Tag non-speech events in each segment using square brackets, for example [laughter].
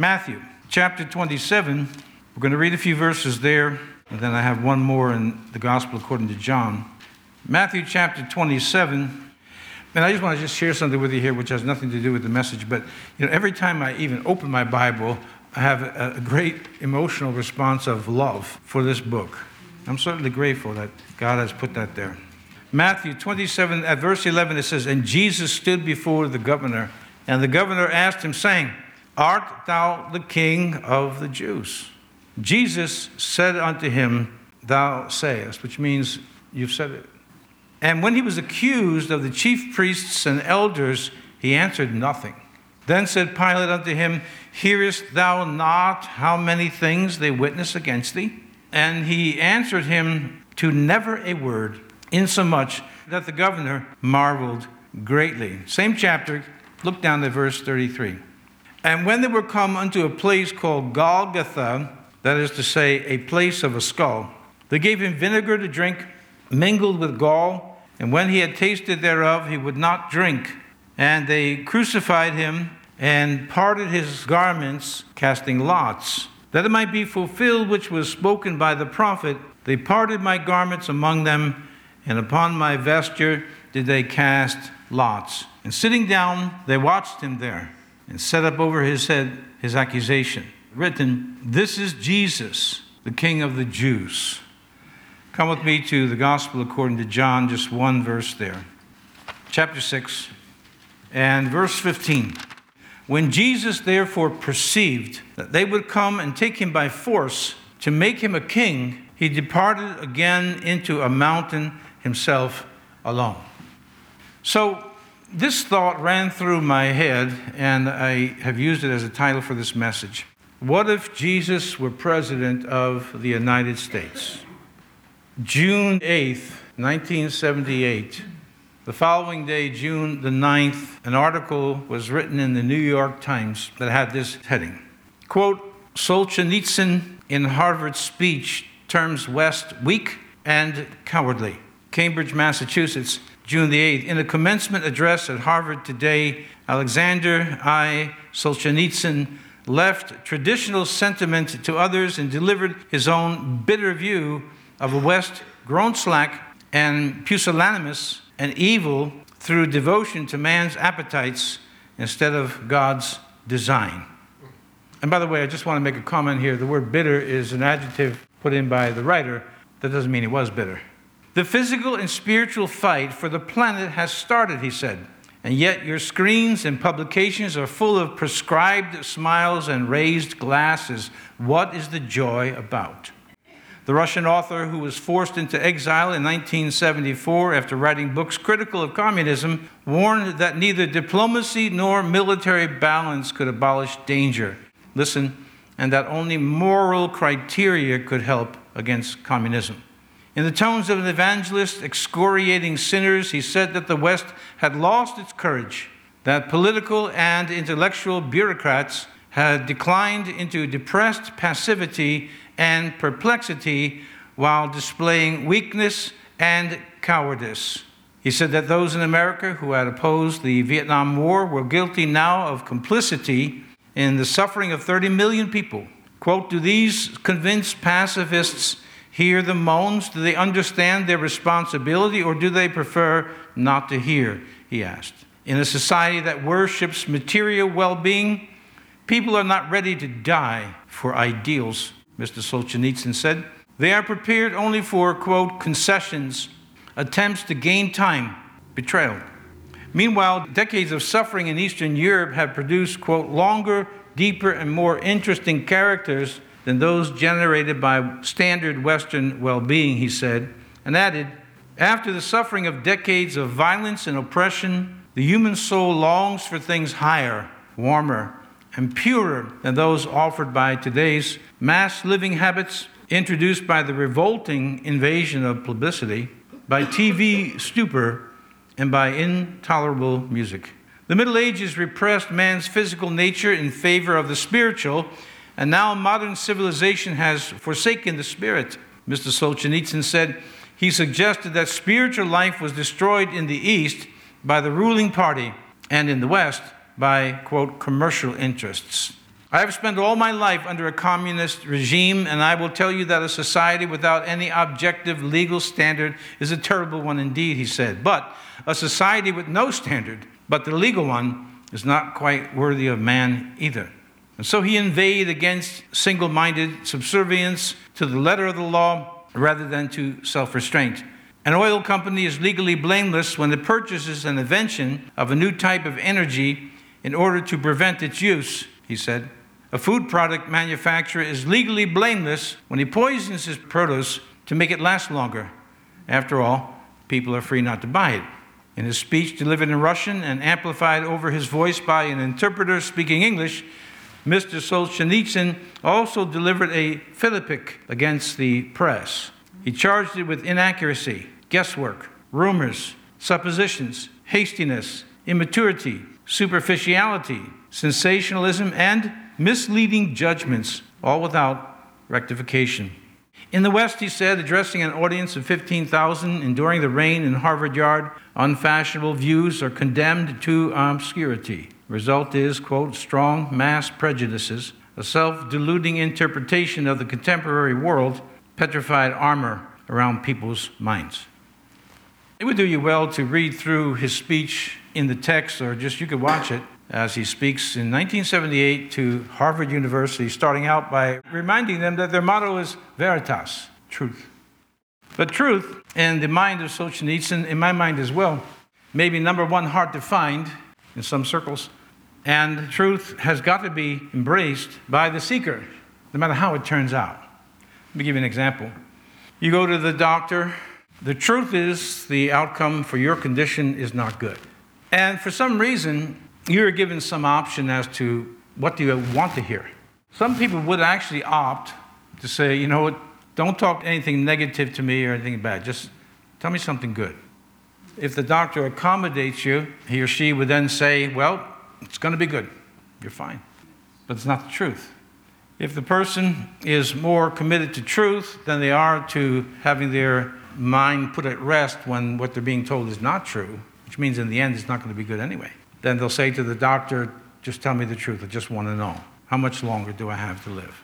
Matthew chapter 27. We're going to read a few verses there, and then I have one more in the Gospel according to John. Matthew chapter 27. And I just want to just share something with you here, which has nothing to do with the message. But you know, every time I even open my Bible, I have a, a great emotional response of love for this book. I'm certainly grateful that God has put that there. Matthew 27, at verse 11, it says, And Jesus stood before the governor, and the governor asked him, saying, Art thou the king of the Jews? Jesus said unto him, Thou sayest, which means you've said it. And when he was accused of the chief priests and elders, he answered nothing. Then said Pilate unto him, Hearest thou not how many things they witness against thee? And he answered him to never a word, insomuch that the governor marveled greatly. Same chapter, look down to verse 33. And when they were come unto a place called Golgotha, that is to say, a place of a skull, they gave him vinegar to drink, mingled with gall, and when he had tasted thereof, he would not drink. And they crucified him and parted his garments, casting lots, that it might be fulfilled which was spoken by the prophet. They parted my garments among them, and upon my vesture did they cast lots. And sitting down, they watched him there, and set up over his head his accusation, written, This is Jesus, the King of the Jews. Come with me to the Gospel according to John, just one verse there. Chapter 6 and verse 15. When Jesus therefore perceived that they would come and take him by force to make him a king, he departed again into a mountain himself alone. So, this thought ran through my head, and I have used it as a title for this message. What if Jesus were president of the United States? June 8th, 1978. The following day, June the 9th, an article was written in the New York Times that had this heading Quote, Solzhenitsyn in Harvard speech terms West weak and cowardly. Cambridge, Massachusetts, June the 8th. In a commencement address at Harvard today, Alexander I. Solzhenitsyn left traditional sentiment to others and delivered his own bitter view of a West grown slack and pusillanimous and evil through devotion to man's appetites instead of God's design. And by the way, I just want to make a comment here. The word bitter is an adjective put in by the writer. That doesn't mean he was bitter. The physical and spiritual fight for the planet has started, he said. And yet your screens and publications are full of prescribed smiles and raised glasses. What is the joy about? The Russian author who was forced into exile in 1974 after writing books critical of communism warned that neither diplomacy nor military balance could abolish danger. Listen, and that only moral criteria could help against communism. In the tones of an evangelist excoriating sinners, he said that the West had lost its courage, that political and intellectual bureaucrats had declined into depressed passivity and perplexity while displaying weakness and cowardice. He said that those in America who had opposed the Vietnam War were guilty now of complicity in the suffering of 30 million people. Quote, do these convinced pacifists hear the moans? Do they understand their responsibility or do they prefer not to hear? He asked. In a society that worships material well being, people are not ready to die for ideals Mr. Solzhenitsyn said. They are prepared only for, quote, concessions, attempts to gain time, betrayal. Meanwhile, decades of suffering in Eastern Europe have produced, quote, longer, deeper, and more interesting characters than those generated by standard Western well being, he said, and added, after the suffering of decades of violence and oppression, the human soul longs for things higher, warmer, and purer than those offered by today's mass living habits introduced by the revolting invasion of publicity, by TV stupor, and by intolerable music. The Middle Ages repressed man's physical nature in favor of the spiritual, and now modern civilization has forsaken the spirit. Mr. Solzhenitsyn said he suggested that spiritual life was destroyed in the East by the ruling party and in the West by, quote, commercial interests. I have spent all my life under a communist regime, and I will tell you that a society without any objective legal standard is a terrible one indeed, he said. But a society with no standard, but the legal one, is not quite worthy of man either. And so he inveighed against single minded subservience to the letter of the law rather than to self restraint. An oil company is legally blameless when it purchases an invention of a new type of energy in order to prevent its use, he said. A food product manufacturer is legally blameless when he poisons his produce to make it last longer. After all, people are free not to buy it. In his speech delivered in Russian and amplified over his voice by an interpreter speaking English, Mr. Solzhenitsyn also delivered a philippic against the press. He charged it with inaccuracy, guesswork, rumors, suppositions, hastiness, immaturity, superficiality, sensationalism, and misleading judgments, all without rectification. In the West, he said, addressing an audience of 15,000 enduring the rain in Harvard Yard, unfashionable views are condemned to obscurity. Result is, quote, strong mass prejudices, a self deluding interpretation of the contemporary world, petrified armor around people's minds. It would do you well to read through his speech in the text, or just you could watch it as he speaks in 1978 to Harvard University, starting out by reminding them that their motto is Veritas, truth. But truth, in the mind of Solzhenitsyn, in my mind as well, may be number one hard to find in some circles. And truth has got to be embraced by the seeker, no matter how it turns out. Let me give you an example. You go to the doctor, the truth is the outcome for your condition is not good. And for some reason, you're given some option as to what do you want to hear. Some people would actually opt to say, you know what, don't talk anything negative to me or anything bad. Just tell me something good. If the doctor accommodates you, he or she would then say, well, it's going to be good. You're fine. But it's not the truth. If the person is more committed to truth than they are to having their mind put at rest when what they're being told is not true, which means in the end it's not going to be good anyway then they'll say to the doctor, just tell me the truth. I just want to know. How much longer do I have to live?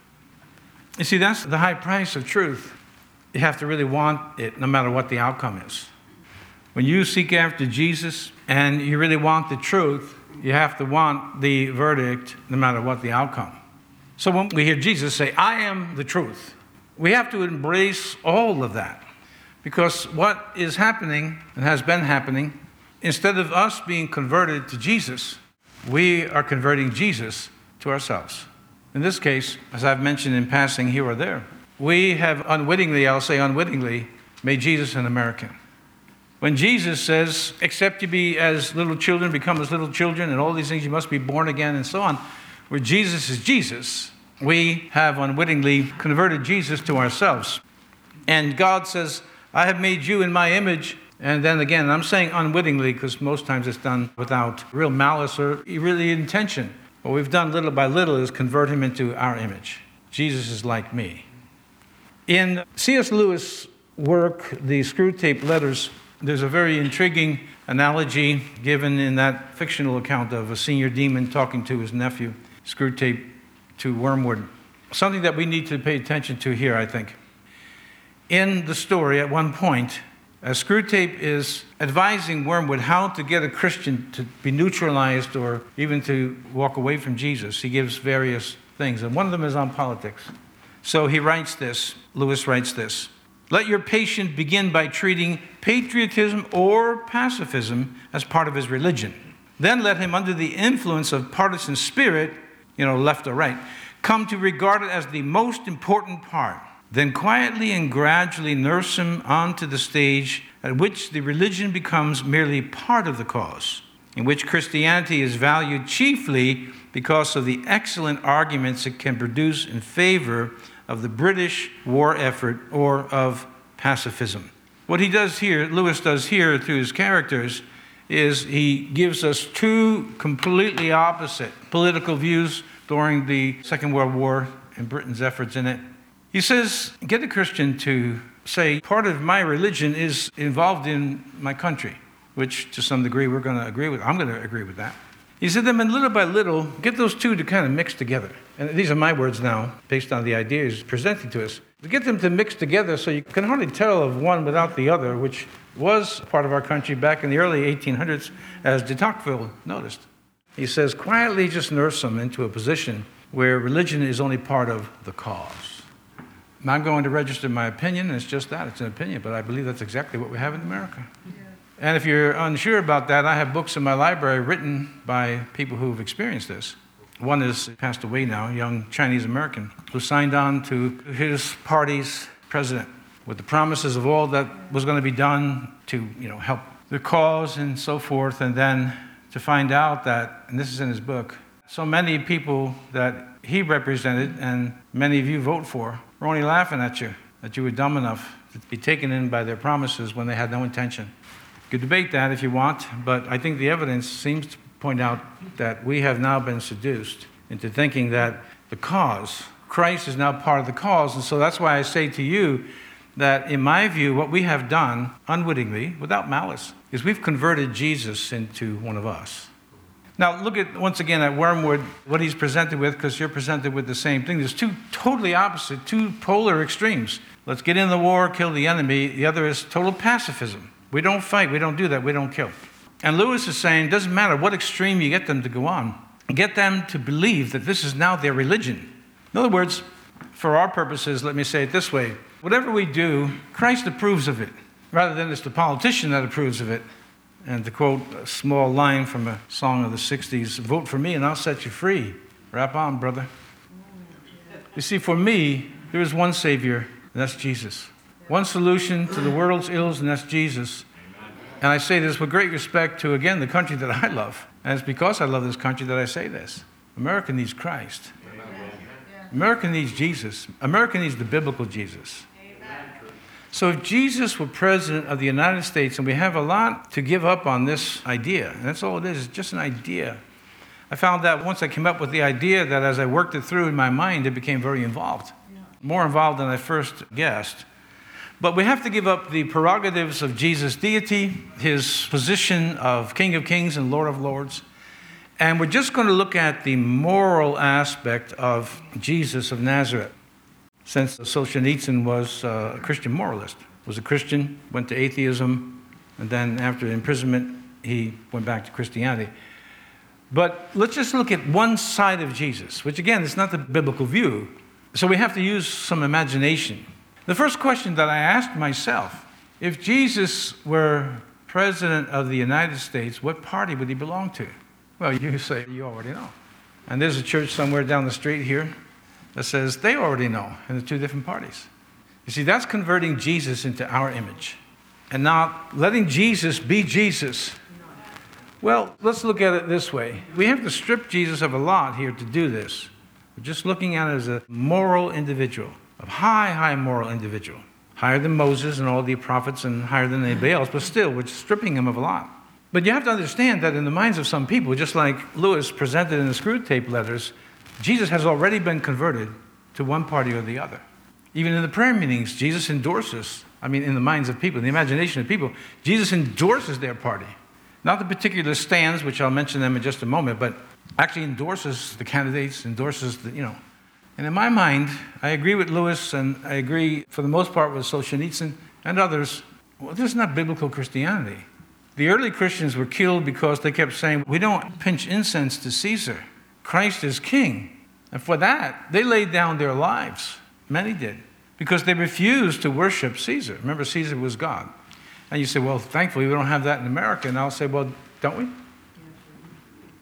You see, that's the high price of truth. You have to really want it no matter what the outcome is. When you seek after Jesus and you really want the truth, you have to want the verdict no matter what the outcome. So when we hear Jesus say, I am the truth, we have to embrace all of that. Because what is happening and has been happening Instead of us being converted to Jesus, we are converting Jesus to ourselves. In this case, as I've mentioned in passing here or there, we have unwittingly, I'll say unwittingly, made Jesus an American. When Jesus says, except you be as little children, become as little children, and all these things, you must be born again, and so on, where Jesus is Jesus, we have unwittingly converted Jesus to ourselves. And God says, I have made you in my image, and then again, I'm saying unwittingly because most times it's done without real malice or really intention. What we've done little by little is convert him into our image. Jesus is like me. In C.S. Lewis' work, The Screwtape Letters, there's a very intriguing analogy given in that fictional account of a senior demon talking to his nephew, Screwtape to Wormwood. Something that we need to pay attention to here, I think. In the story, at one point, as Screwtape is advising Wormwood how to get a Christian to be neutralized or even to walk away from Jesus. He gives various things, and one of them is on politics. So he writes this, Lewis writes this Let your patient begin by treating patriotism or pacifism as part of his religion. Then let him, under the influence of partisan spirit, you know, left or right, come to regard it as the most important part then quietly and gradually nurse him onto the stage at which the religion becomes merely part of the cause, in which Christianity is valued chiefly because of the excellent arguments it can produce in favor of the British war effort or of pacifism. What he does here, Lewis does here through his characters, is he gives us two completely opposite political views during the Second World War and Britain's efforts in it he says, get a Christian to say, part of my religion is involved in my country, which to some degree we're going to agree with. I'm going to agree with that. He said, then little by little, get those two to kind of mix together. And these are my words now, based on the ideas he's presenting to us. To get them to mix together so you can hardly tell of one without the other, which was part of our country back in the early 1800s, as de Tocqueville noticed. He says, quietly just nurse them into a position where religion is only part of the cause. I'm going to register my opinion, and it's just that, it's an opinion, but I believe that's exactly what we have in America. And if you're unsure about that, I have books in my library written by people who've experienced this. One is passed away now, a young Chinese American, who signed on to his party's president with the promises of all that was going to be done to you know, help the cause and so forth, and then to find out that, and this is in his book, so many people that he represented and many of you vote for were only laughing at you, that you were dumb enough to be taken in by their promises when they had no intention. Could debate that if you want, but I think the evidence seems to point out that we have now been seduced into thinking that the cause, Christ is now part of the cause. And so that's why I say to you that, in my view, what we have done unwittingly, without malice, is we've converted Jesus into one of us. Now, look at once again at Wormwood, what he's presented with, because you're presented with the same thing. There's two totally opposite, two polar extremes. Let's get in the war, kill the enemy. The other is total pacifism. We don't fight, we don't do that, we don't kill. And Lewis is saying, doesn't matter what extreme you get them to go on, get them to believe that this is now their religion. In other words, for our purposes, let me say it this way whatever we do, Christ approves of it rather than it's the politician that approves of it. And to quote a small line from a song of the 60s vote for me and I'll set you free. Rap on, brother. You see, for me, there is one Savior, and that's Jesus. One solution to the world's ills, and that's Jesus. And I say this with great respect to, again, the country that I love. And it's because I love this country that I say this. America needs Christ. America needs Jesus. America needs the biblical Jesus. So if Jesus were president of the United States, and we have a lot to give up on this idea, and that's all it is, it's just an idea. I found that once I came up with the idea that as I worked it through in my mind, it became very involved. More involved than I first guessed. But we have to give up the prerogatives of Jesus' deity, his position of King of Kings and Lord of Lords. And we're just going to look at the moral aspect of Jesus of Nazareth since Solzhenitsyn was uh, a Christian moralist. Was a Christian, went to atheism, and then after imprisonment, he went back to Christianity. But let's just look at one side of Jesus, which again is not the biblical view. So we have to use some imagination. The first question that I asked myself if Jesus were president of the United States, what party would he belong to? Well, you say you already know. And there's a church somewhere down the street here that says they already know in the two different parties. You see, that's converting Jesus into our image and not letting Jesus be Jesus. Well, let's look at it this way. We have to strip Jesus of a lot here to do this. We're just looking at it as a moral individual, a high, high moral individual, higher than Moses and all the prophets and higher than anybody else, but still, we're stripping him of a lot. But you have to understand that in the minds of some people, just like Lewis presented in the Screwtape letters, Jesus has already been converted to one party or the other. Even in the prayer meetings, Jesus endorses, I mean, in the minds of people, in the imagination of people, Jesus endorses their party. Not the particular stands, which I'll mention them in just a moment, but actually endorses the candidates, endorses the, you know. And in my mind, I agree with Lewis, and I agree for the most part with Solzhenitsyn and others. Well, this is not biblical Christianity. The early Christians were killed because they kept saying, We don't pinch incense to Caesar. Christ is king. And for that, they laid down their lives. Many did. Because they refused to worship Caesar. Remember, Caesar was God. And you say, well, thankfully, we don't have that in America. And I'll say, well, don't we?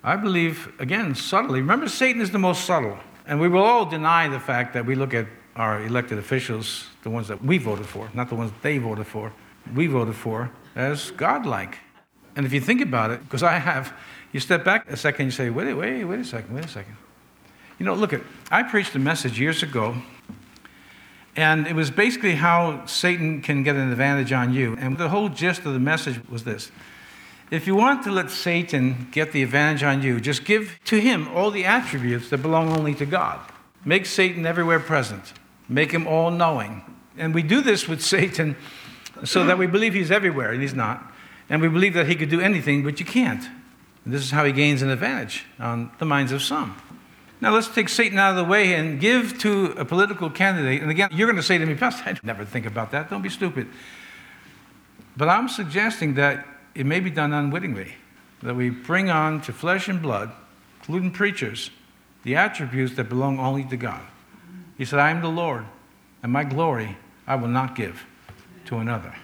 I believe, again, subtly. Remember, Satan is the most subtle. And we will all deny the fact that we look at our elected officials, the ones that we voted for, not the ones they voted for, we voted for, as godlike. And if you think about it, because I have you step back a second, you say, wait, wait, wait a second, wait a second. You know, look at, I preached a message years ago, and it was basically how Satan can get an advantage on you. And the whole gist of the message was this if you want to let Satan get the advantage on you, just give to him all the attributes that belong only to God. Make Satan everywhere present, make him all knowing. And we do this with Satan so that we believe he's everywhere, and he's not. And we believe that he could do anything, but you can't. And this is how he gains an advantage on the minds of some. Now let's take Satan out of the way and give to a political candidate. And again, you're going to say to me, Pastor, I never think about that. Don't be stupid. But I'm suggesting that it may be done unwittingly, that we bring on to flesh and blood, including preachers, the attributes that belong only to God. He said, I am the Lord, and my glory I will not give to another.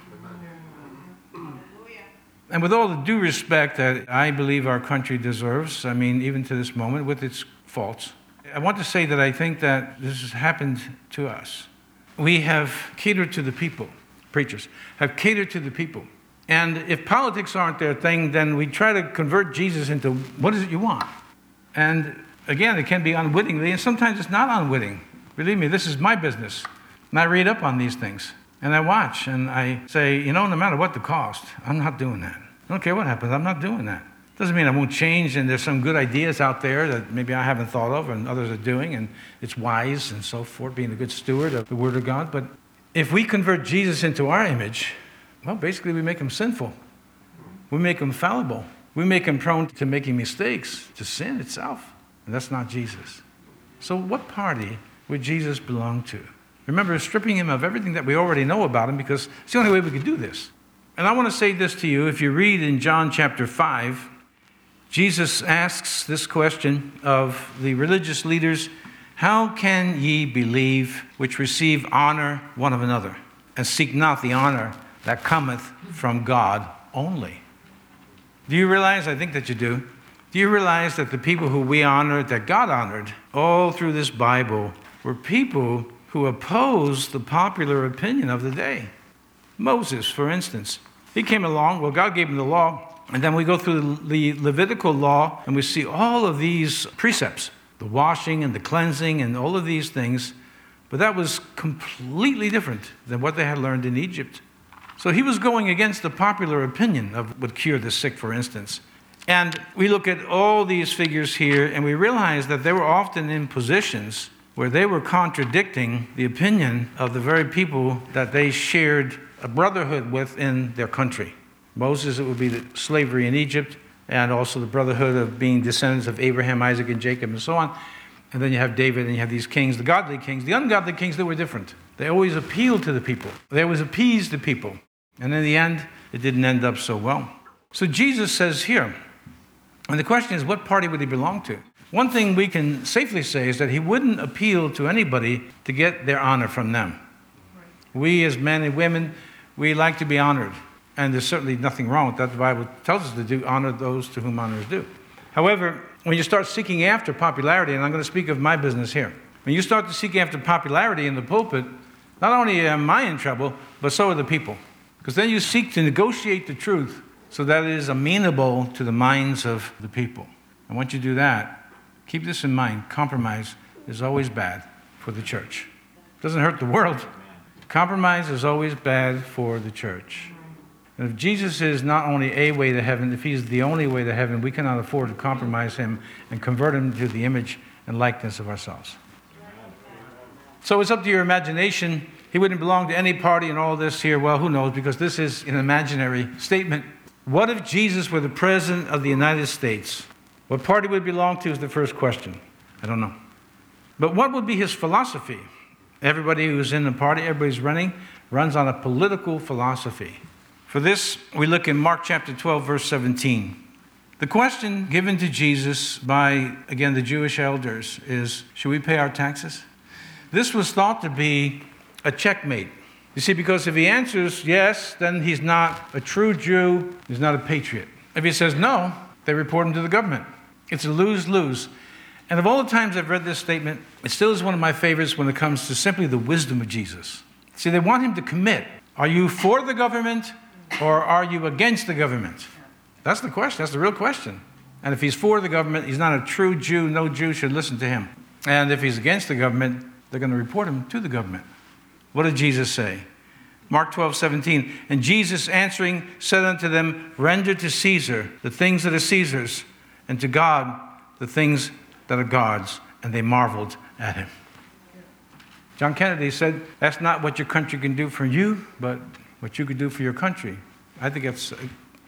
And with all the due respect that I believe our country deserves, I mean, even to this moment, with its faults, I want to say that I think that this has happened to us. We have catered to the people, preachers, have catered to the people. And if politics aren't their thing, then we try to convert Jesus into what is it you want? And again, it can be unwittingly, and sometimes it's not unwitting. Believe me, this is my business. And I read up on these things. And I watch and I say, you know, no matter what the cost, I'm not doing that. I don't care what happens, I'm not doing that. Doesn't mean I won't change, and there's some good ideas out there that maybe I haven't thought of and others are doing, and it's wise and so forth, being a good steward of the Word of God. But if we convert Jesus into our image, well, basically we make him sinful. We make him fallible. We make him prone to making mistakes, to sin itself. And that's not Jesus. So, what party would Jesus belong to? Remember, stripping him of everything that we already know about him because it's the only way we could do this. And I want to say this to you. If you read in John chapter 5, Jesus asks this question of the religious leaders How can ye believe which receive honor one of another, and seek not the honor that cometh from God only? Do you realize? I think that you do. Do you realize that the people who we honored, that God honored, all through this Bible, were people who opposed the popular opinion of the day. Moses, for instance, he came along, well, God gave him the law, and then we go through the Levitical law and we see all of these precepts the washing and the cleansing and all of these things. But that was completely different than what they had learned in Egypt. So he was going against the popular opinion of would cure the sick, for instance. And we look at all these figures here and we realize that they were often in positions where they were contradicting the opinion of the very people that they shared a brotherhood with in their country. Moses, it would be the slavery in Egypt, and also the brotherhood of being descendants of Abraham, Isaac, and Jacob, and so on. And then you have David, and you have these kings, the godly kings. The ungodly kings, they were different. They always appealed to the people, they always appeased the people. And in the end, it didn't end up so well. So Jesus says here, and the question is, what party would he belong to? One thing we can safely say is that he wouldn't appeal to anybody to get their honor from them. We, as men and women, we like to be honored. And there's certainly nothing wrong with that. The Bible tells us to do honor those to whom honor is due. However, when you start seeking after popularity, and I'm going to speak of my business here, when you start to seek after popularity in the pulpit, not only am I in trouble, but so are the people. Because then you seek to negotiate the truth so that it is amenable to the minds of the people. And once you do that, Keep this in mind compromise is always bad for the church. It doesn't hurt the world. Compromise is always bad for the church. And if Jesus is not only a way to heaven, if he's the only way to heaven, we cannot afford to compromise him and convert him to the image and likeness of ourselves. So it's up to your imagination. He wouldn't belong to any party in all this here. Well, who knows? Because this is an imaginary statement. What if Jesus were the President of the United States? What party would he belong to is the first question. I don't know. But what would be his philosophy? Everybody who's in the party, everybody's running, runs on a political philosophy. For this, we look in Mark chapter 12, verse 17. The question given to Jesus by, again, the Jewish elders is Should we pay our taxes? This was thought to be a checkmate. You see, because if he answers yes, then he's not a true Jew, he's not a patriot. If he says no, they report him to the government. It's a lose lose. And of all the times I've read this statement, it still is one of my favorites when it comes to simply the wisdom of Jesus. See, they want him to commit. Are you for the government or are you against the government? That's the question. That's the real question. And if he's for the government, he's not a true Jew. No Jew should listen to him. And if he's against the government, they're going to report him to the government. What did Jesus say? Mark 12, 17. And Jesus answering said unto them, Render to Caesar the things that are Caesar's, and to God the things that are God's. And they marveled at him. John Kennedy said, That's not what your country can do for you, but what you could do for your country. I think it's uh,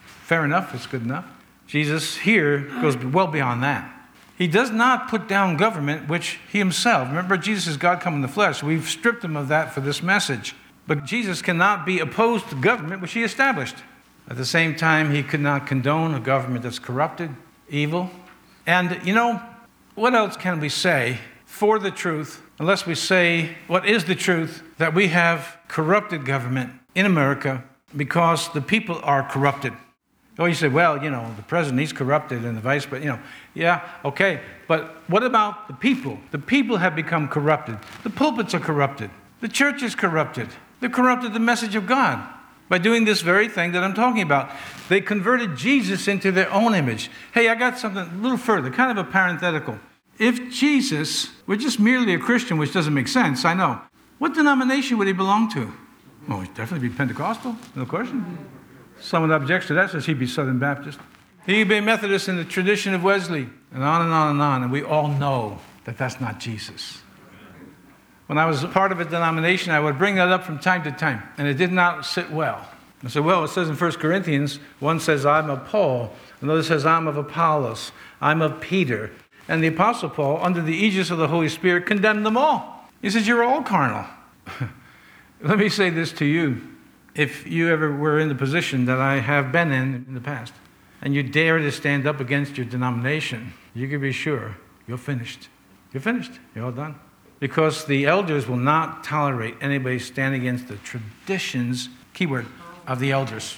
fair enough, it's good enough. Jesus here goes well beyond that. He does not put down government, which he himself, remember, Jesus is God come in the flesh. We've stripped him of that for this message. But Jesus cannot be opposed to government, which he established. At the same time, he could not condone a government that's corrupted, evil. And, you know, what else can we say for the truth unless we say what is the truth that we have corrupted government in America because the people are corrupted? Oh, you say, well, you know, the president, he's corrupted, and the vice president, you know, yeah, okay. But what about the people? The people have become corrupted. The pulpits are corrupted. The church is corrupted. They corrupted the message of God by doing this very thing that I'm talking about. They converted Jesus into their own image. Hey, I got something a little further, kind of a parenthetical. If Jesus were just merely a Christian, which doesn't make sense, I know, what denomination would he belong to? Oh, he'd definitely be Pentecostal, no question. Someone objects to that, says he'd be Southern Baptist. He'd be Methodist in the tradition of Wesley, and on and on and on. And we all know that that's not Jesus. When I was part of a denomination, I would bring that up from time to time, and it did not sit well. I said, well, it says in 1 Corinthians, one says, I'm of Paul, another says, I'm of Apollos, I'm of Peter. And the Apostle Paul, under the aegis of the Holy Spirit, condemned them all. He says, You're all carnal. [laughs] Let me say this to you if you ever were in the position that I have been in in the past, and you dare to stand up against your denomination, you can be sure you're finished. You're finished. You're all done. Because the elders will not tolerate anybody standing against the traditions, keyword, of the elders.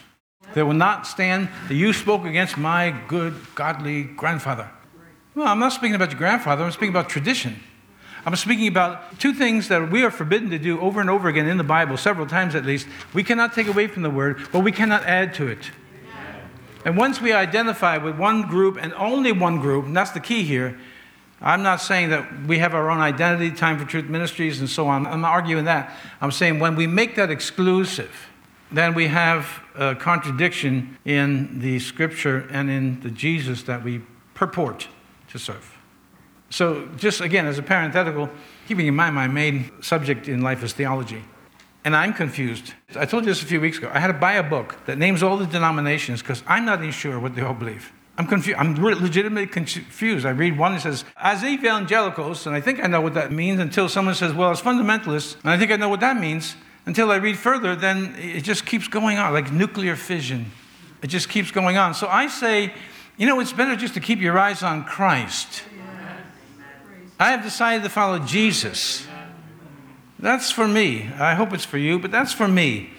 They will not stand that you spoke against my good, godly grandfather. Well, I'm not speaking about your grandfather, I'm speaking about tradition. I'm speaking about two things that we are forbidden to do over and over again in the Bible, several times at least. We cannot take away from the word, but we cannot add to it. And once we identify with one group and only one group, and that's the key here, I'm not saying that we have our own identity, Time for Truth Ministries, and so on. I'm not arguing that. I'm saying when we make that exclusive, then we have a contradiction in the scripture and in the Jesus that we purport to serve. So, just again, as a parenthetical, keeping in mind my main subject in life is theology. And I'm confused. I told you this a few weeks ago. I had to buy a book that names all the denominations because I'm not even sure what they all believe. I'm confused. I'm legitimately confused. I read one that says, as evangelicals, and I think I know what that means until someone says, well, it's fundamentalists, and I think I know what that means. Until I read further, then it just keeps going on, like nuclear fission. It just keeps going on. So I say, you know, it's better just to keep your eyes on Christ I have decided to follow Jesus. That's for me. I hope it's for you, but that's for me.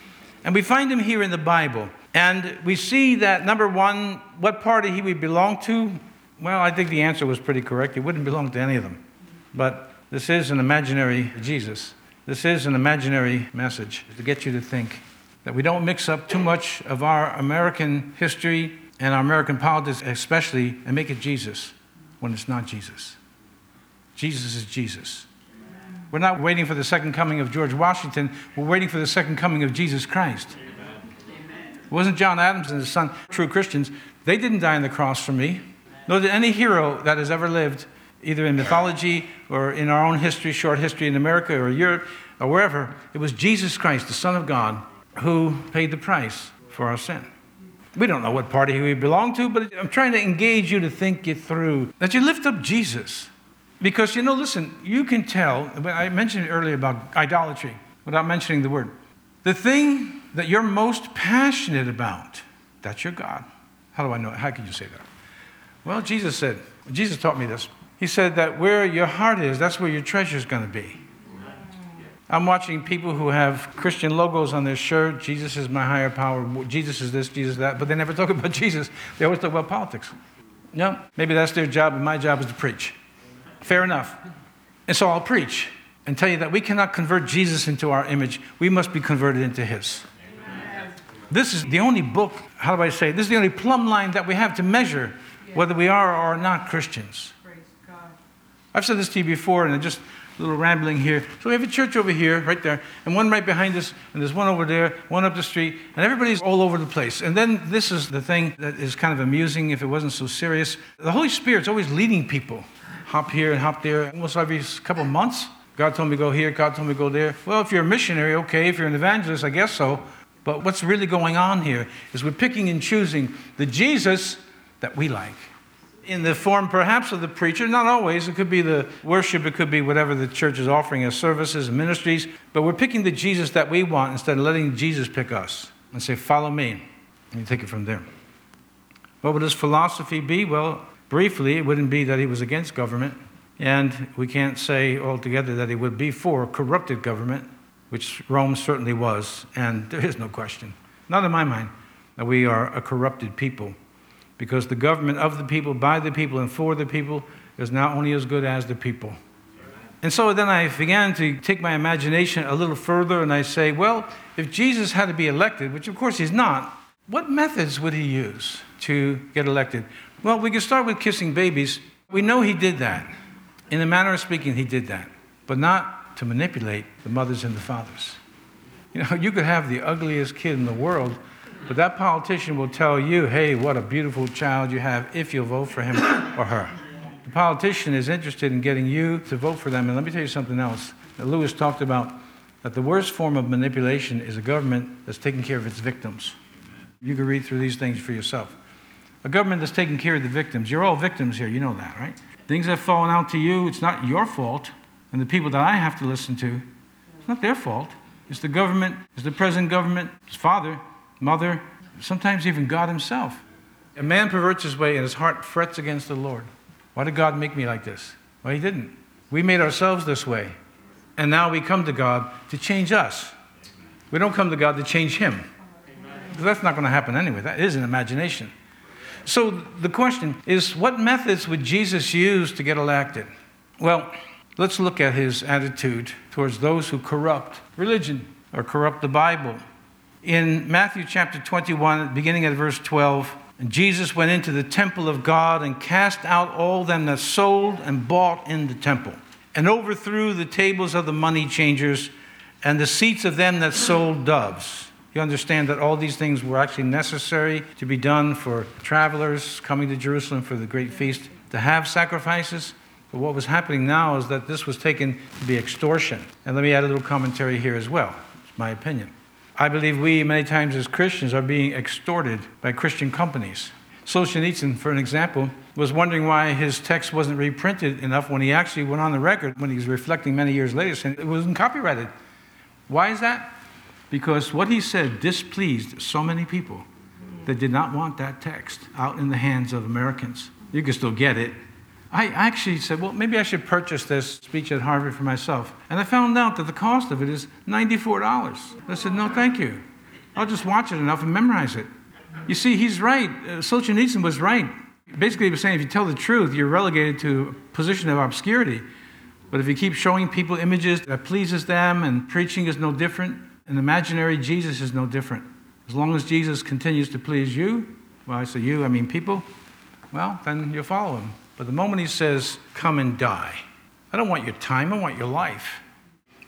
And we find him here in the Bible. And we see that, number one, what party he would belong to. Well, I think the answer was pretty correct. He wouldn't belong to any of them. But this is an imaginary Jesus. This is an imaginary message to get you to think that we don't mix up too much of our American history and our American politics, especially, and make it Jesus when it's not Jesus. Jesus is Jesus. We're not waiting for the second coming of George Washington, we're waiting for the second coming of Jesus Christ. It wasn't John Adams and his son, true Christians. They didn't die on the cross for me. Nor did any hero that has ever lived, either in mythology or in our own history, short history in America or Europe or wherever. It was Jesus Christ, the Son of God, who paid the price for our sin. We don't know what party we belong to, but I'm trying to engage you to think it through. That you lift up Jesus. Because, you know, listen, you can tell, I mentioned earlier about idolatry without mentioning the word. The thing that you're most passionate about, that's your God. How do I know? How can you say that? Well, Jesus said, Jesus taught me this. He said that where your heart is, that's where your treasure is going to be. I'm watching people who have Christian logos on their shirt. Jesus is my higher power. Jesus is this, Jesus is that. But they never talk [laughs] about Jesus. They always talk about politics. No, maybe that's their job, and my job is to preach. Fair enough. And so I'll preach and tell you that we cannot convert Jesus into our image. We must be converted into his. Amen. This is the only book, how do I say, this is the only plumb line that we have to measure whether we are or are not Christians. I've said this to you before, and I'm just a little rambling here. So we have a church over here, right there, and one right behind us, and there's one over there, one up the street, and everybody's all over the place. And then this is the thing that is kind of amusing if it wasn't so serious. The Holy Spirit's always leading people hop here and hop there almost every couple of months. God told me to go here, God told me to go there. Well, if you're a missionary, okay. If you're an evangelist, I guess so. But what's really going on here is we're picking and choosing the Jesus that we like. In the form perhaps of the preacher, not always. It could be the worship, it could be whatever the church is offering as services and ministries. But we're picking the Jesus that we want instead of letting Jesus pick us and say, Follow me. And you take it from there. What would his philosophy be? Well, briefly, it wouldn't be that he was against government. And we can't say altogether that he would be for corrupted government, which Rome certainly was. And there is no question, not in my mind, that we are a corrupted people because the government of the people, by the people, and for the people is not only as good as the people. And so then I began to take my imagination a little further and I say, well, if Jesus had to be elected, which of course he's not, what methods would he use to get elected? Well, we can start with kissing babies. We know he did that. In a manner of speaking, he did that, but not to manipulate the mothers and the fathers. You know, [laughs] you could have the ugliest kid in the world but that politician will tell you, hey, what a beautiful child you have if you'll vote for him or her. The politician is interested in getting you to vote for them. And let me tell you something else. Lewis talked about that the worst form of manipulation is a government that's taking care of its victims. You can read through these things for yourself. A government that's taking care of the victims. You're all victims here, you know that, right? Things have fallen out to you, it's not your fault. And the people that I have to listen to, it's not their fault. It's the government, it's the present government, it's father, mother, sometimes even God Himself. A man perverts his way and his heart frets against the Lord. Why did God make me like this? Well, He didn't. We made ourselves this way. And now we come to God to change us. We don't come to God to change Him. Because that's not going to happen anyway. That is an imagination. So the question is what methods would Jesus use to get elected? Well, let's look at his attitude towards those who corrupt religion or corrupt the Bible in Matthew chapter 21, beginning at verse 12, Jesus went into the temple of God and cast out all them that sold and bought in the temple, and overthrew the tables of the money changers and the seats of them that sold doves. You understand that all these things were actually necessary to be done for travelers coming to Jerusalem for the great feast to have sacrifices. But what was happening now is that this was taken to be extortion. And let me add a little commentary here as well. It's my opinion. I believe we, many times as Christians, are being extorted by Christian companies. Solzhenitsyn, for an example, was wondering why his text wasn't reprinted enough when he actually went on the record, when he was reflecting many years later, saying it wasn't copyrighted. Why is that? Because what he said displeased so many people that did not want that text out in the hands of Americans. You can still get it, I actually said, well, maybe I should purchase this speech at Harvard for myself. And I found out that the cost of it is $94. I said, no, thank you. I'll just watch it enough and memorize it. You see, he's right. Uh, Solzhenitsyn was right. Basically, he was saying if you tell the truth, you're relegated to a position of obscurity. But if you keep showing people images that pleases them and preaching is no different, an imaginary Jesus is no different. As long as Jesus continues to please you, well, I say you, I mean people, well, then you'll follow him. But the moment he says, Come and die, I don't want your time, I want your life.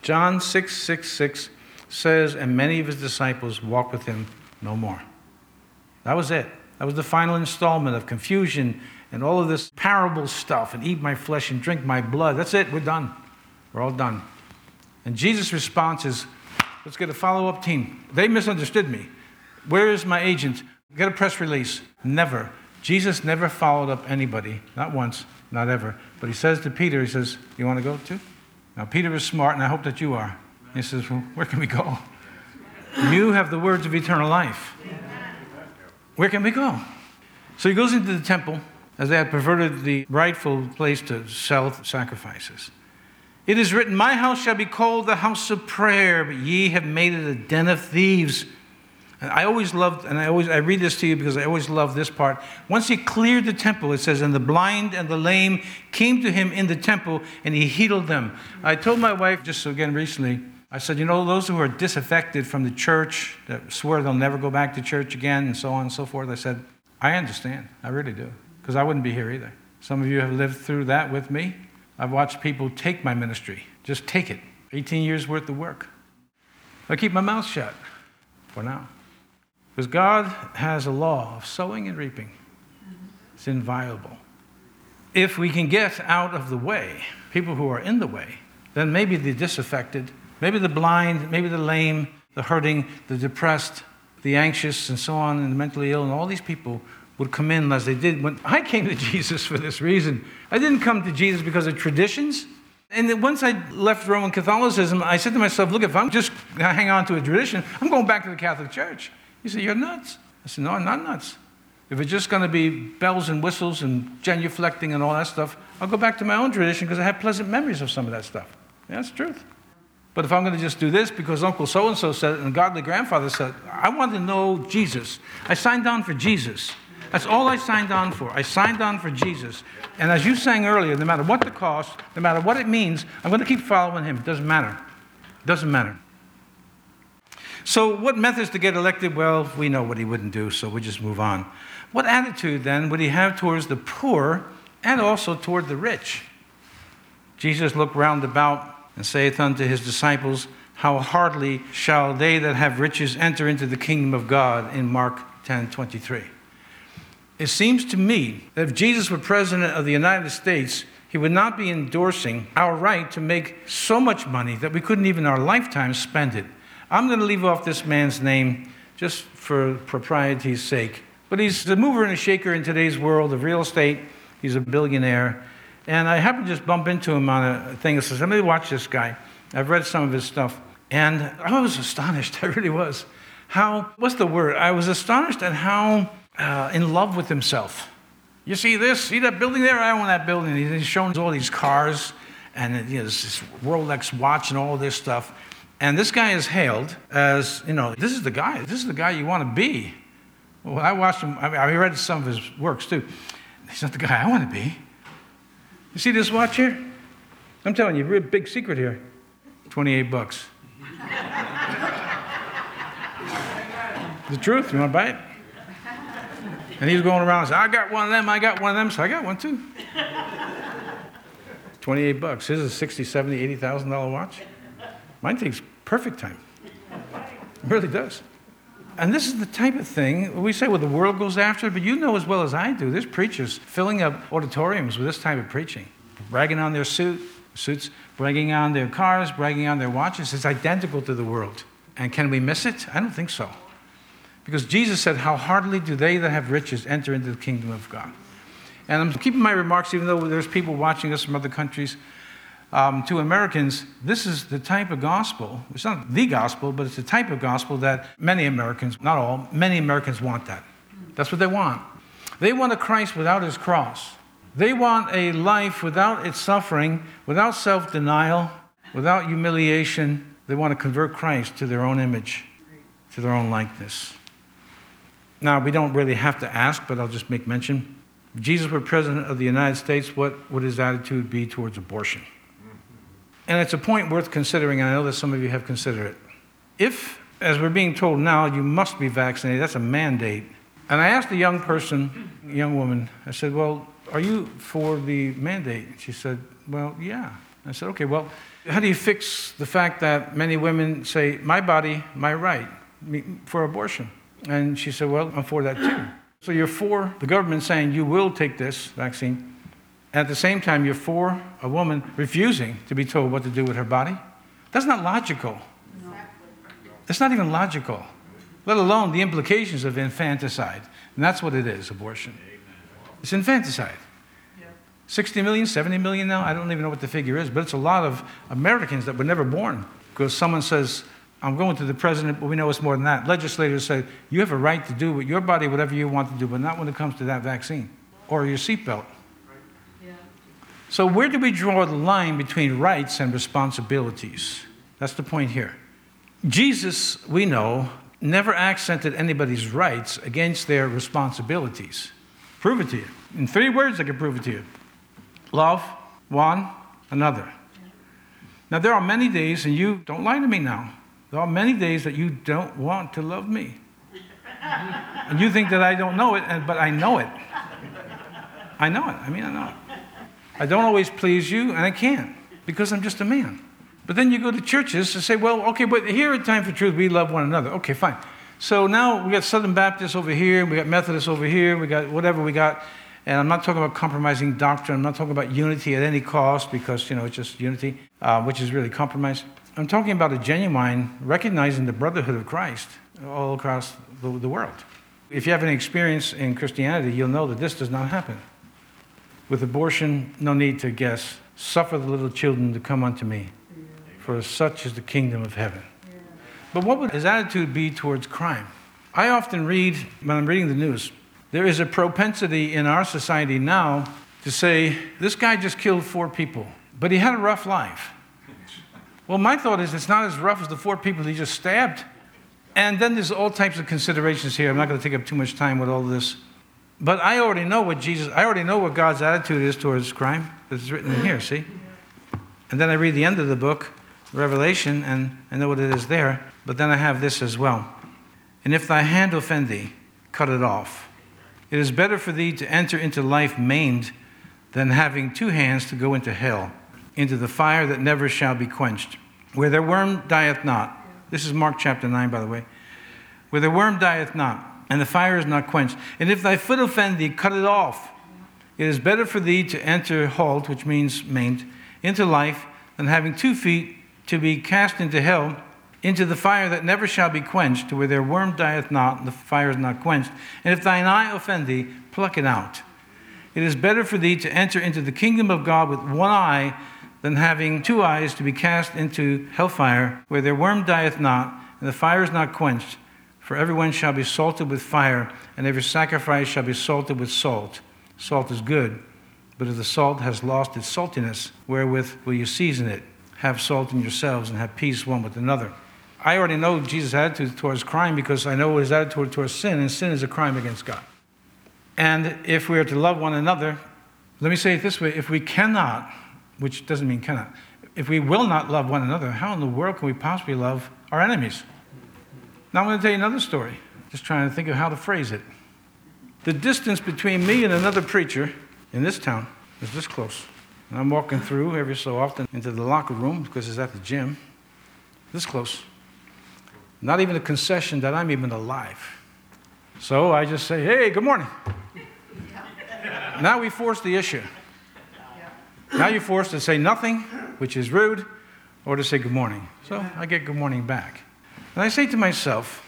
John 6 6 6 says, And many of his disciples walked with him no more. That was it. That was the final installment of confusion and all of this parable stuff and eat my flesh and drink my blood. That's it. We're done. We're all done. And Jesus' response is, Let's get a follow up team. They misunderstood me. Where is my agent? Get a press release. Never. Jesus never followed up anybody, not once, not ever. But he says to Peter, he says, You want to go too? Now, Peter is smart, and I hope that you are. He says, Well, where can we go? You have the words of eternal life. Where can we go? So he goes into the temple as they had perverted the rightful place to sell sacrifices. It is written, My house shall be called the house of prayer, but ye have made it a den of thieves. And I always loved, and I always I read this to you because I always love this part. Once he cleared the temple, it says, and the blind and the lame came to him in the temple, and he healed them. I told my wife just again recently, I said, you know, those who are disaffected from the church, that swear they'll never go back to church again, and so on and so forth. I said, I understand. I really do. Because I wouldn't be here either. Some of you have lived through that with me. I've watched people take my ministry, just take it. 18 years worth of work. I keep my mouth shut for now. Because God has a law of sowing and reaping, it's inviolable. If we can get out of the way, people who are in the way, then maybe the disaffected, maybe the blind, maybe the lame, the hurting, the depressed, the anxious, and so on, and the mentally ill, and all these people would come in as they did when I came to [laughs] Jesus for this reason. I didn't come to Jesus because of traditions. And then once I left Roman Catholicism, I said to myself, look, if I'm just going to hang on to a tradition, I'm going back to the Catholic Church. He said, You're nuts. I said, No, I'm not nuts. If it's just going to be bells and whistles and genuflecting and all that stuff, I'll go back to my own tradition because I have pleasant memories of some of that stuff. Yeah, that's the truth. But if I'm going to just do this because Uncle so and so said it and godly grandfather said, I want to know Jesus. I signed on for Jesus. That's all I signed on for. I signed on for Jesus. And as you sang earlier, no matter what the cost, no matter what it means, I'm going to keep following him. It doesn't matter. It doesn't matter. So, what methods to get elected? Well, we know what he wouldn't do, so we just move on. What attitude then would he have towards the poor and also toward the rich? Jesus looked round about and saith unto his disciples, How hardly shall they that have riches enter into the kingdom of God in Mark 10 23. It seems to me that if Jesus were president of the United States, he would not be endorsing our right to make so much money that we couldn't even our lifetime spend it. I'm going to leave off this man's name just for propriety's sake. But he's the mover and a shaker in today's world of real estate. He's a billionaire. And I happened to just bump into him on a thing that says, let me watch this guy. I've read some of his stuff. And I was astonished, [laughs] I really was. How, what's the word? I was astonished at how uh, in love with himself. You see this? See that building there? I own that building. He's showing all these cars and you know, this Rolex watch and all this stuff. And this guy is hailed as, you know, this is the guy. This is the guy you want to be. Well, I watched him, I, mean, I read some of his works too. He's not the guy I want to be. You see this watch here? I'm telling you, real big secret here. 28 bucks. [laughs] the truth, you want to buy it? And he's going around and saying, I got one of them, I got one of them, so I got one too. [laughs] 28 bucks. His is 60, 70, 80,000 dollar watch. Mine takes perfect time. It really does. And this is the type of thing we say, well, the world goes after it, but you know as well as I do, there's preachers filling up auditoriums with this type of preaching, bragging on their suit, suits, bragging on their cars, bragging on their watches. It's identical to the world. And can we miss it? I don't think so. Because Jesus said, How heartily do they that have riches enter into the kingdom of God? And I'm keeping my remarks, even though there's people watching us from other countries um, to Americans, this is the type of gospel. It's not the gospel, but it's the type of gospel that many Americans, not all, many Americans want that. That's what they want. They want a Christ without his cross. They want a life without its suffering, without self denial, without humiliation. They want to convert Christ to their own image, to their own likeness. Now, we don't really have to ask, but I'll just make mention. If Jesus were president of the United States, what would his attitude be towards abortion? And it's a point worth considering, and I know that some of you have considered it. If, as we're being told now, you must be vaccinated, that's a mandate. And I asked a young person, a young woman, I said, Well, are you for the mandate? She said, Well, yeah. I said, Okay, well, how do you fix the fact that many women say, My body, my right, for abortion? And she said, Well, I'm for that too. So you're for the government saying you will take this vaccine, at the same time, you're for a woman refusing to be told what to do with her body. That's not logical. No. It's not even logical, let alone the implications of infanticide. And that's what it is abortion. It's infanticide. 60 million, 70 million now, I don't even know what the figure is, but it's a lot of Americans that were never born because someone says, I'm going to the president, but we know it's more than that. Legislators say, you have a right to do with your body whatever you want to do, but not when it comes to that vaccine or your seatbelt. So, where do we draw the line between rights and responsibilities? That's the point here. Jesus, we know, never accented anybody's rights against their responsibilities. Prove it to you. In three words, I can prove it to you love one another. Now, there are many days, and you don't lie to me now, there are many days that you don't want to love me. and you think that I don't know it, but I know it. I know it. I mean, I know it. I don't always please you, and I can't because I'm just a man. But then you go to churches and say, well, okay, but here at Time for Truth, we love one another. Okay, fine. So now we got Southern Baptists over here, we got Methodists over here, we got whatever we got. And I'm not talking about compromising doctrine. I'm not talking about unity at any cost because, you know, it's just unity, uh, which is really compromise. I'm talking about a genuine recognizing the brotherhood of Christ all across the, the world. If you have any experience in Christianity, you'll know that this does not happen. With abortion, no need to guess. Suffer the little children to come unto me, for such is the kingdom of heaven. But what would his attitude be towards crime? I often read, when I'm reading the news, there is a propensity in our society now to say, this guy just killed four people, but he had a rough life. Well, my thought is it's not as rough as the four people he just stabbed. And then there's all types of considerations here. I'm not going to take up too much time with all this. But I already know what Jesus, I already know what God's attitude is towards crime. It's written in here, see? And then I read the end of the book, Revelation, and I know what it is there. But then I have this as well. And if thy hand offend thee, cut it off. It is better for thee to enter into life maimed than having two hands to go into hell, into the fire that never shall be quenched, where their worm dieth not. This is Mark chapter 9, by the way. Where the worm dieth not and the fire is not quenched. And if thy foot offend thee, cut it off. It is better for thee to enter halt, which means maimed, into life, than having two feet to be cast into hell, into the fire that never shall be quenched, where their worm dieth not, and the fire is not quenched. And if thine eye offend thee, pluck it out. It is better for thee to enter into the kingdom of God with one eye than having two eyes to be cast into hellfire, where their worm dieth not, and the fire is not quenched. For everyone shall be salted with fire, and every sacrifice shall be salted with salt. Salt is good, but if the salt has lost its saltiness, wherewith will you season it? Have salt in yourselves and have peace one with another. I already know Jesus' attitude towards crime because I know his attitude towards sin, and sin is a crime against God. And if we are to love one another, let me say it this way if we cannot, which doesn't mean cannot, if we will not love one another, how in the world can we possibly love our enemies? Now I'm going to tell you another story, just trying to think of how to phrase it. The distance between me and another preacher in this town is this close. And I'm walking through every so often into the locker room because it's at the gym. This close. Not even a concession that I'm even alive. So I just say, hey, good morning. now we force the issue. Now you're forced to say nothing, which is rude, or to say good morning. So I get good morning back. And I say to myself,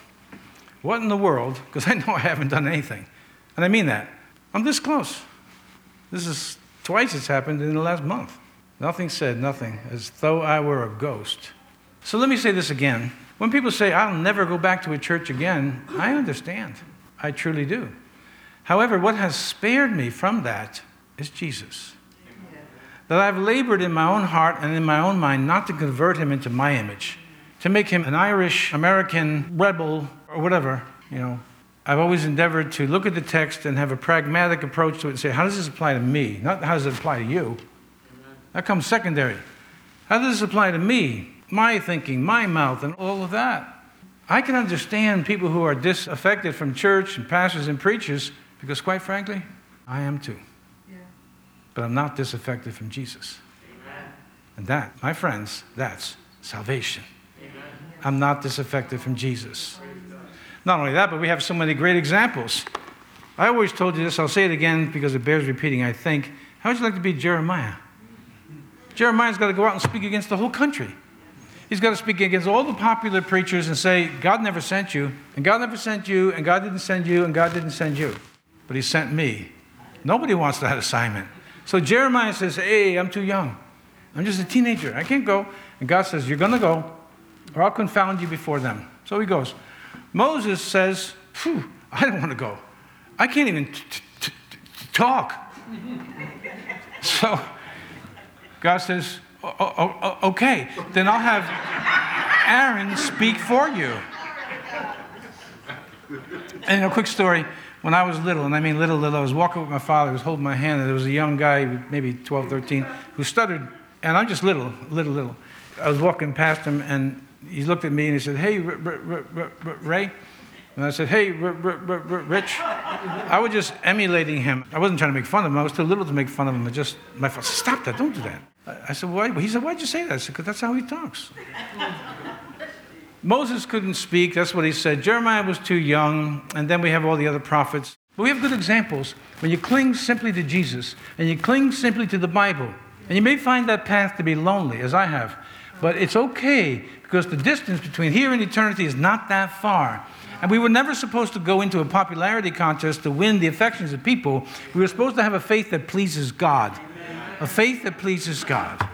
what in the world? Because I know I haven't done anything. And I mean that. I'm this close. This is twice it's happened in the last month. Nothing said, nothing, as though I were a ghost. So let me say this again. When people say, I'll never go back to a church again, I understand. I truly do. However, what has spared me from that is Jesus. That I've labored in my own heart and in my own mind not to convert him into my image to make him an Irish American rebel or whatever, you know. I've always endeavored to look at the text and have a pragmatic approach to it and say, how does this apply to me? Not how does it apply to you? Amen. That comes secondary. How does this apply to me? My thinking, my mouth, and all of that. I can understand people who are disaffected from church and pastors and preachers because, quite frankly, I am too. Yeah. But I'm not disaffected from Jesus. Amen. And that, my friends, that's salvation. I'm not disaffected from Jesus. Not only that, but we have so many great examples. I always told you this, I'll say it again because it bears repeating, I think. How would you like to be Jeremiah? [laughs] Jeremiah's got to go out and speak against the whole country. He's got to speak against all the popular preachers and say, God never sent you, and God never sent you, and God didn't send you, and God didn't send you. But He sent me. Nobody wants that assignment. So Jeremiah says, Hey, I'm too young. I'm just a teenager. I can't go. And God says, You're going to go or I'll confound you before them. So he goes. Moses says, Phew, I don't want to go. I can't even talk. [laughs] so God says, Okay, then I'll have Aaron speak for you. And a quick story. When I was little, and I mean little, little, I was walking with my father, he was holding my hand, and there was a young guy, maybe 12, 13, who stuttered, and I'm just little, little, little. I was walking past him, and he looked at me and he said, Hey, Ray. And I said, Hey, Rich. I was just emulating him. I wasn't trying to make fun of him. I was too little to make fun of him. I just, my father said, Stop that. Don't do that. I said, Why? He said, Why'd you say that? I said, Because that's how he talks. Moses couldn't speak. That's what he said. Jeremiah was too young. And then we have all the other prophets. But we have good examples. When you cling simply to Jesus and you cling simply to the Bible, and you may find that path to be lonely, as I have. But it's okay because the distance between here and eternity is not that far. And we were never supposed to go into a popularity contest to win the affections of people. We were supposed to have a faith that pleases God. A faith that pleases God.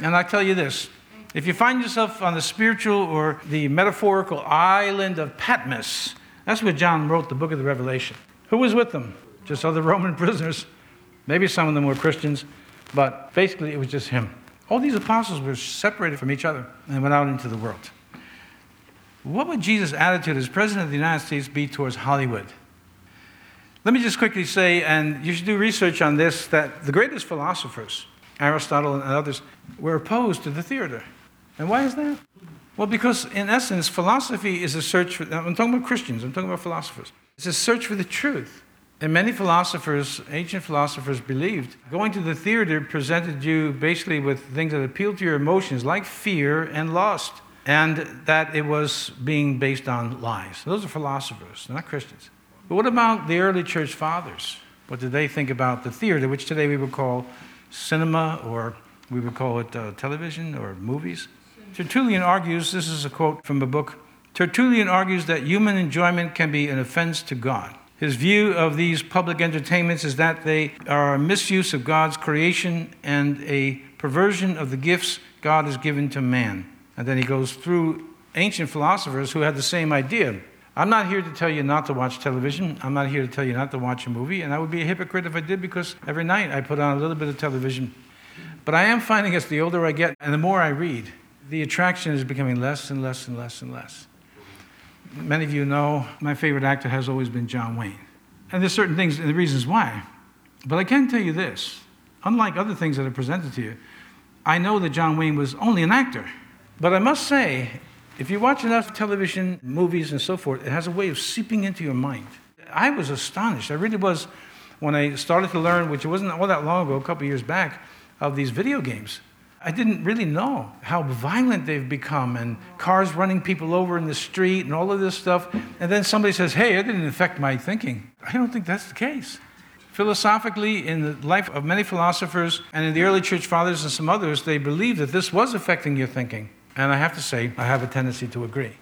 And I tell you this if you find yourself on the spiritual or the metaphorical island of Patmos, that's where John wrote the book of the Revelation. Who was with them? Just other [laughs] Roman prisoners. Maybe some of them were Christians, but basically it was just him. All these apostles were separated from each other and went out into the world. What would Jesus' attitude as President of the United States be towards Hollywood? Let me just quickly say, and you should do research on this, that the greatest philosophers, Aristotle and others, were opposed to the theater. And why is that? Well, because in essence, philosophy is a search for, I'm talking about Christians, I'm talking about philosophers. It's a search for the truth. And many philosophers, ancient philosophers, believed going to the theater presented you basically with things that appealed to your emotions, like fear and lust, and that it was being based on lies. Those are philosophers, not Christians. But what about the early church fathers? What did they think about the theater, which today we would call cinema, or we would call it uh, television or movies? Tertullian argues this is a quote from a book Tertullian argues that human enjoyment can be an offense to God. His view of these public entertainments is that they are a misuse of God's creation and a perversion of the gifts God has given to man. And then he goes through ancient philosophers who had the same idea. I'm not here to tell you not to watch television. I'm not here to tell you not to watch a movie. And I would be a hypocrite if I did because every night I put on a little bit of television. But I am finding as the older I get and the more I read, the attraction is becoming less and less and less and less many of you know my favorite actor has always been John Wayne. And there's certain things and the reasons why. But I can tell you this unlike other things that are presented to you, I know that John Wayne was only an actor. But I must say, if you watch enough television, movies, and so forth, it has a way of seeping into your mind. I was astonished. I really was when I started to learn, which wasn't all that long ago, a couple of years back, of these video games. I didn't really know how violent they've become and cars running people over in the street and all of this stuff. And then somebody says, hey, it didn't affect my thinking. I don't think that's the case. Philosophically, in the life of many philosophers and in the early church fathers and some others, they believed that this was affecting your thinking. And I have to say, I have a tendency to agree.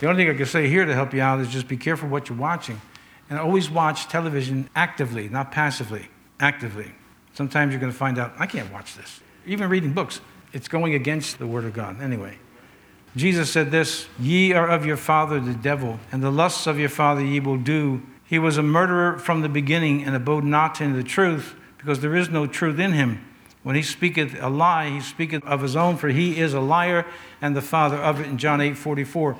The only thing I can say here to help you out is just be careful what you're watching. And always watch television actively, not passively, actively. Sometimes you're going to find out, I can't watch this even reading books, it's going against the Word of God. Anyway, Jesus said this Ye are of your father the devil, and the lusts of your father ye will do. He was a murderer from the beginning and abode not in the truth, because there is no truth in him. When he speaketh a lie, he speaketh of his own, for he is a liar and the father of it in John 8 44.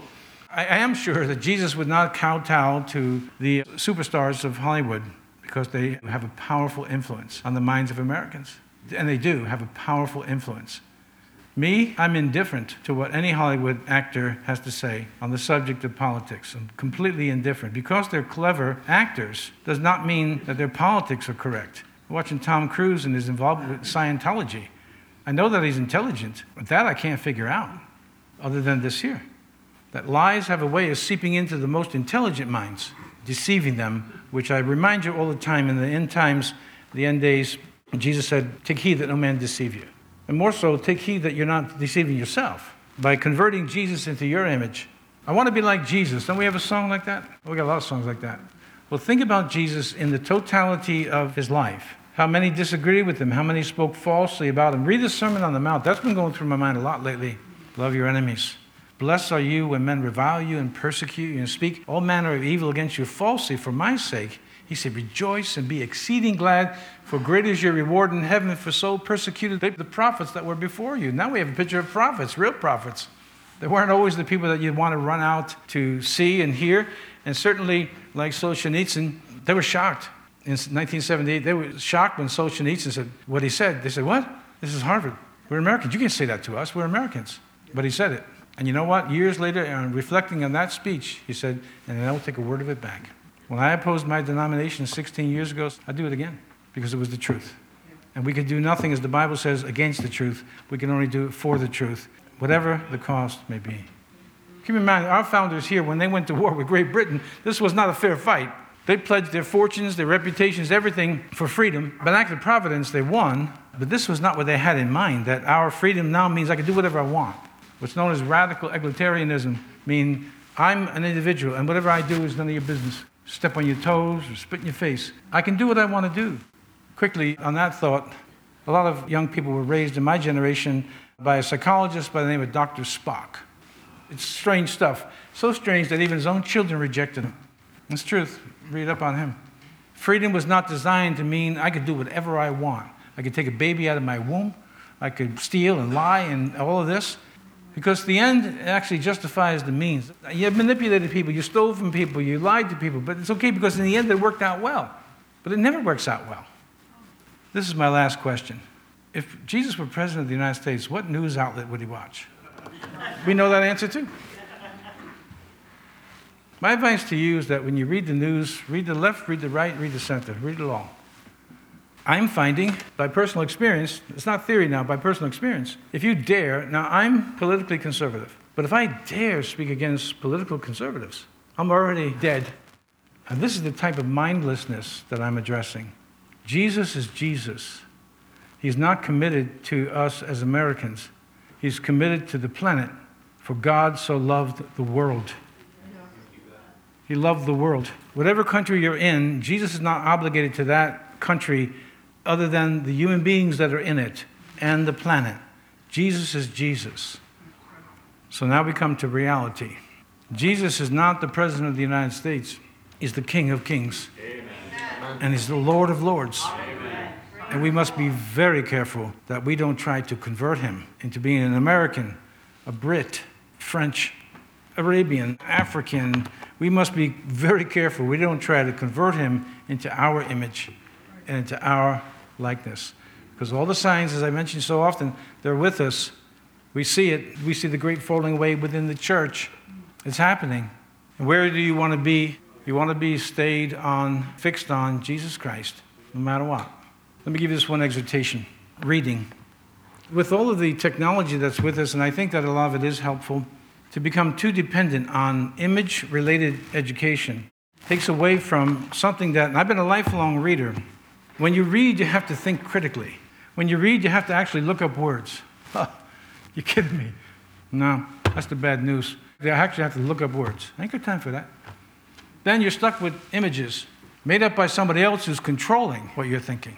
I, am sure that Jesus would not kowtow to the superstars of Hollywood because they have a powerful influence on the minds of Americans and they do have a powerful influence. Me, I'm indifferent to what any Hollywood actor has to say on the subject of politics. I'm completely indifferent. Because they're clever actors does not mean that their politics are correct. Watching Tom Cruise and his involvement with Scientology. I know that he's intelligent, but that I can't figure out, other than this here. That lies have a way of seeping into the most intelligent minds, deceiving them, which I remind you all the time in the end times, the end days, Jesus said, Take heed that no man deceive you. And more so, take heed that you're not deceiving yourself by converting Jesus into your image. I want to be like Jesus. Don't we have a song like that? we got a lot of songs like that. Well, think about Jesus in the totality of his life. How many disagreed with him? How many spoke falsely about him? Read the Sermon on the Mount. That's been going through my mind a lot lately. Love your enemies. Blessed are you when men revile you and persecute you and speak all manner of evil against you falsely for my sake. He said, Rejoice and be exceeding glad, for great is your reward in heaven, for so persecuted the prophets that were before you. Now we have a picture of prophets, real prophets. They weren't always the people that you'd want to run out to see and hear. And certainly, like Solzhenitsyn, they were shocked. In 1978, they were shocked when Solzhenitsyn said what he said. They said, What? This is Harvard. We're Americans. You can't say that to us. We're Americans. But he said it. And you know what? Years later, and reflecting on that speech, he said, And I will take a word of it back. When I opposed my denomination 16 years ago, I'd do it again because it was the truth. And we could do nothing, as the Bible says, against the truth. We can only do it for the truth, whatever the cost may be. Keep in mind, our founders here, when they went to war with Great Britain, this was not a fair fight. They pledged their fortunes, their reputations, everything for freedom. But act of providence, they won. But this was not what they had in mind, that our freedom now means I can do whatever I want. What's known as radical egalitarianism mean I'm an individual and whatever I do is none of your business. Step on your toes or spit in your face. I can do what I want to do. Quickly, on that thought, a lot of young people were raised in my generation by a psychologist by the name of Dr. Spock. It's strange stuff. So strange that even his own children rejected him. It's truth. Read up on him. Freedom was not designed to mean I could do whatever I want. I could take a baby out of my womb. I could steal and lie and all of this. Because the end actually justifies the means. You manipulated people, you stole from people, you lied to people, but it's okay because in the end it worked out well. But it never works out well. This is my last question. If Jesus were president of the United States, what news outlet would he watch? We know that answer too. My advice to you is that when you read the news, read the left, read the right, read the center, read it all. I'm finding by personal experience, it's not theory now, by personal experience, if you dare, now I'm politically conservative, but if I dare speak against political conservatives, I'm already dead. And this is the type of mindlessness that I'm addressing. Jesus is Jesus. He's not committed to us as Americans, He's committed to the planet. For God so loved the world. He loved the world. Whatever country you're in, Jesus is not obligated to that country other than the human beings that are in it and the planet. Jesus is Jesus. So now we come to reality. Jesus is not the President of the United States, He's the King of Kings. Amen. And He's the Lord of Lords. Amen. And we must be very careful that we don't try to convert Him into being an American, a Brit, French, Arabian, African. We must be very careful. We don't try to convert Him into our image and into our likeness. Because all the signs, as I mentioned so often, they're with us. We see it. We see the great falling away within the church. It's happening. And where do you want to be? You want to be stayed on, fixed on Jesus Christ, no matter what. Let me give you this one exhortation reading. With all of the technology that's with us, and I think that a lot of it is helpful, to become too dependent on image related education takes away from something that, I've been a lifelong reader. When you read, you have to think critically. When you read, you have to actually look up words. Huh, [laughs] you kidding me? No, that's the bad news. You actually have to look up words. I ain't got time for that. Then you're stuck with images made up by somebody else who's controlling what you're thinking.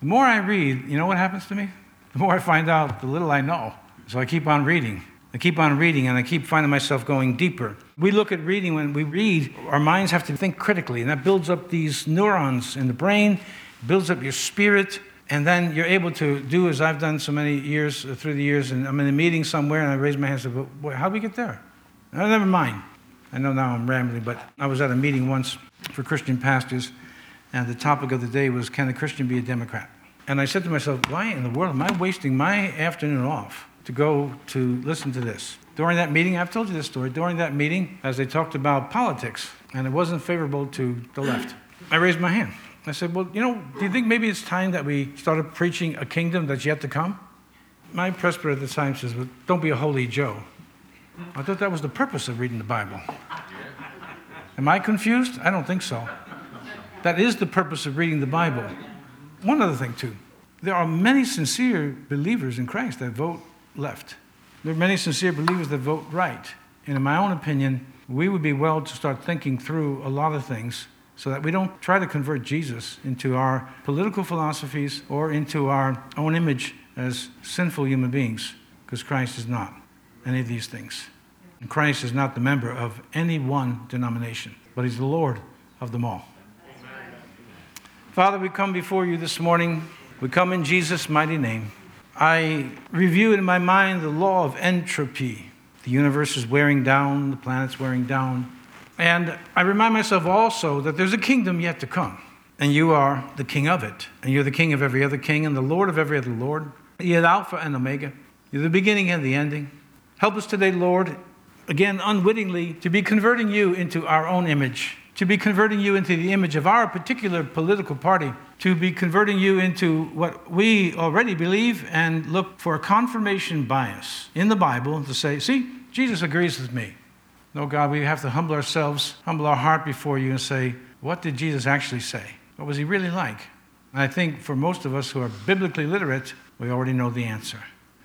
The more I read, you know what happens to me? The more I find out, the little I know. So I keep on reading. I keep on reading and I keep finding myself going deeper. We look at reading, when we read, our minds have to think critically, and that builds up these neurons in the brain builds up your spirit, and then you're able to do as I've done so many years uh, through the years. And I'm in a meeting somewhere, and I raise my hand and say, well, How do we get there? Oh, never mind. I know now I'm rambling, but I was at a meeting once for Christian pastors, and the topic of the day was Can a Christian be a Democrat? And I said to myself, Why in the world am I wasting my afternoon off to go to listen to this? During that meeting, I've told you this story. During that meeting, as they talked about politics, and it wasn't favorable to the left, I raised my hand. I said, Well, you know, do you think maybe it's time that we started preaching a kingdom that's yet to come? My presbyter at the time says, Well, don't be a holy Joe. I thought that was the purpose of reading the Bible. Am I confused? I don't think so. That is the purpose of reading the Bible. One other thing, too. There are many sincere believers in Christ that vote left. There are many sincere believers that vote right. And in my own opinion, we would be well to start thinking through a lot of things so that we don't try to convert Jesus into our political philosophies or into our own image as sinful human beings, because Christ is not any of these things. And Christ is not the member of any one denomination, but he's the Lord of them all. Father, we come before you this morning. We come in Jesus' mighty name. I review in my mind the law of entropy. The universe is wearing down, the planet's wearing down. And I remind myself also that there's a kingdom yet to come, and you are the king of it. And you're the king of every other king and the Lord of every other Lord. You're the Alpha and Omega. You're the beginning and the ending. Help us today, Lord, again, unwittingly, to be converting you into our own image, to be converting you into the image of our particular political party, to be converting you into what we already believe and look for a confirmation bias in the Bible to say, see, Jesus agrees with me. No, God, we have to humble ourselves, humble our heart before you, and say, what did Jesus actually say? What was he really like? And I think for most of us who are biblically literate, we already know the answer.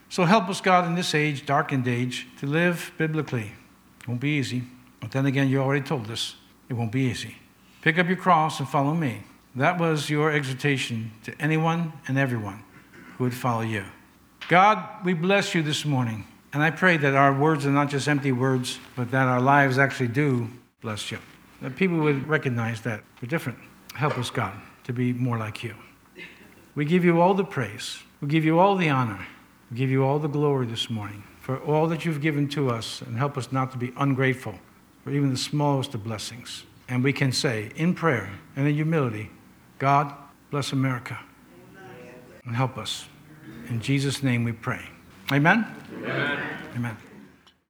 So help us, God, in this age, darkened age, to live biblically. It won't be easy. But then again, you already told us it won't be easy. Pick up your cross and follow me. That was your exhortation to anyone and everyone who would follow you. God, we bless you this morning. And I pray that our words are not just empty words, but that our lives actually do bless you. That people would recognize that we're different. Help us, God, to be more like you. We give you all the praise. We give you all the honor. We give you all the glory this morning for all that you've given to us and help us not to be ungrateful for even the smallest of blessings. And we can say in prayer and in humility, God, bless America and help us. In Jesus' name we pray. Amen? Amen. Amen.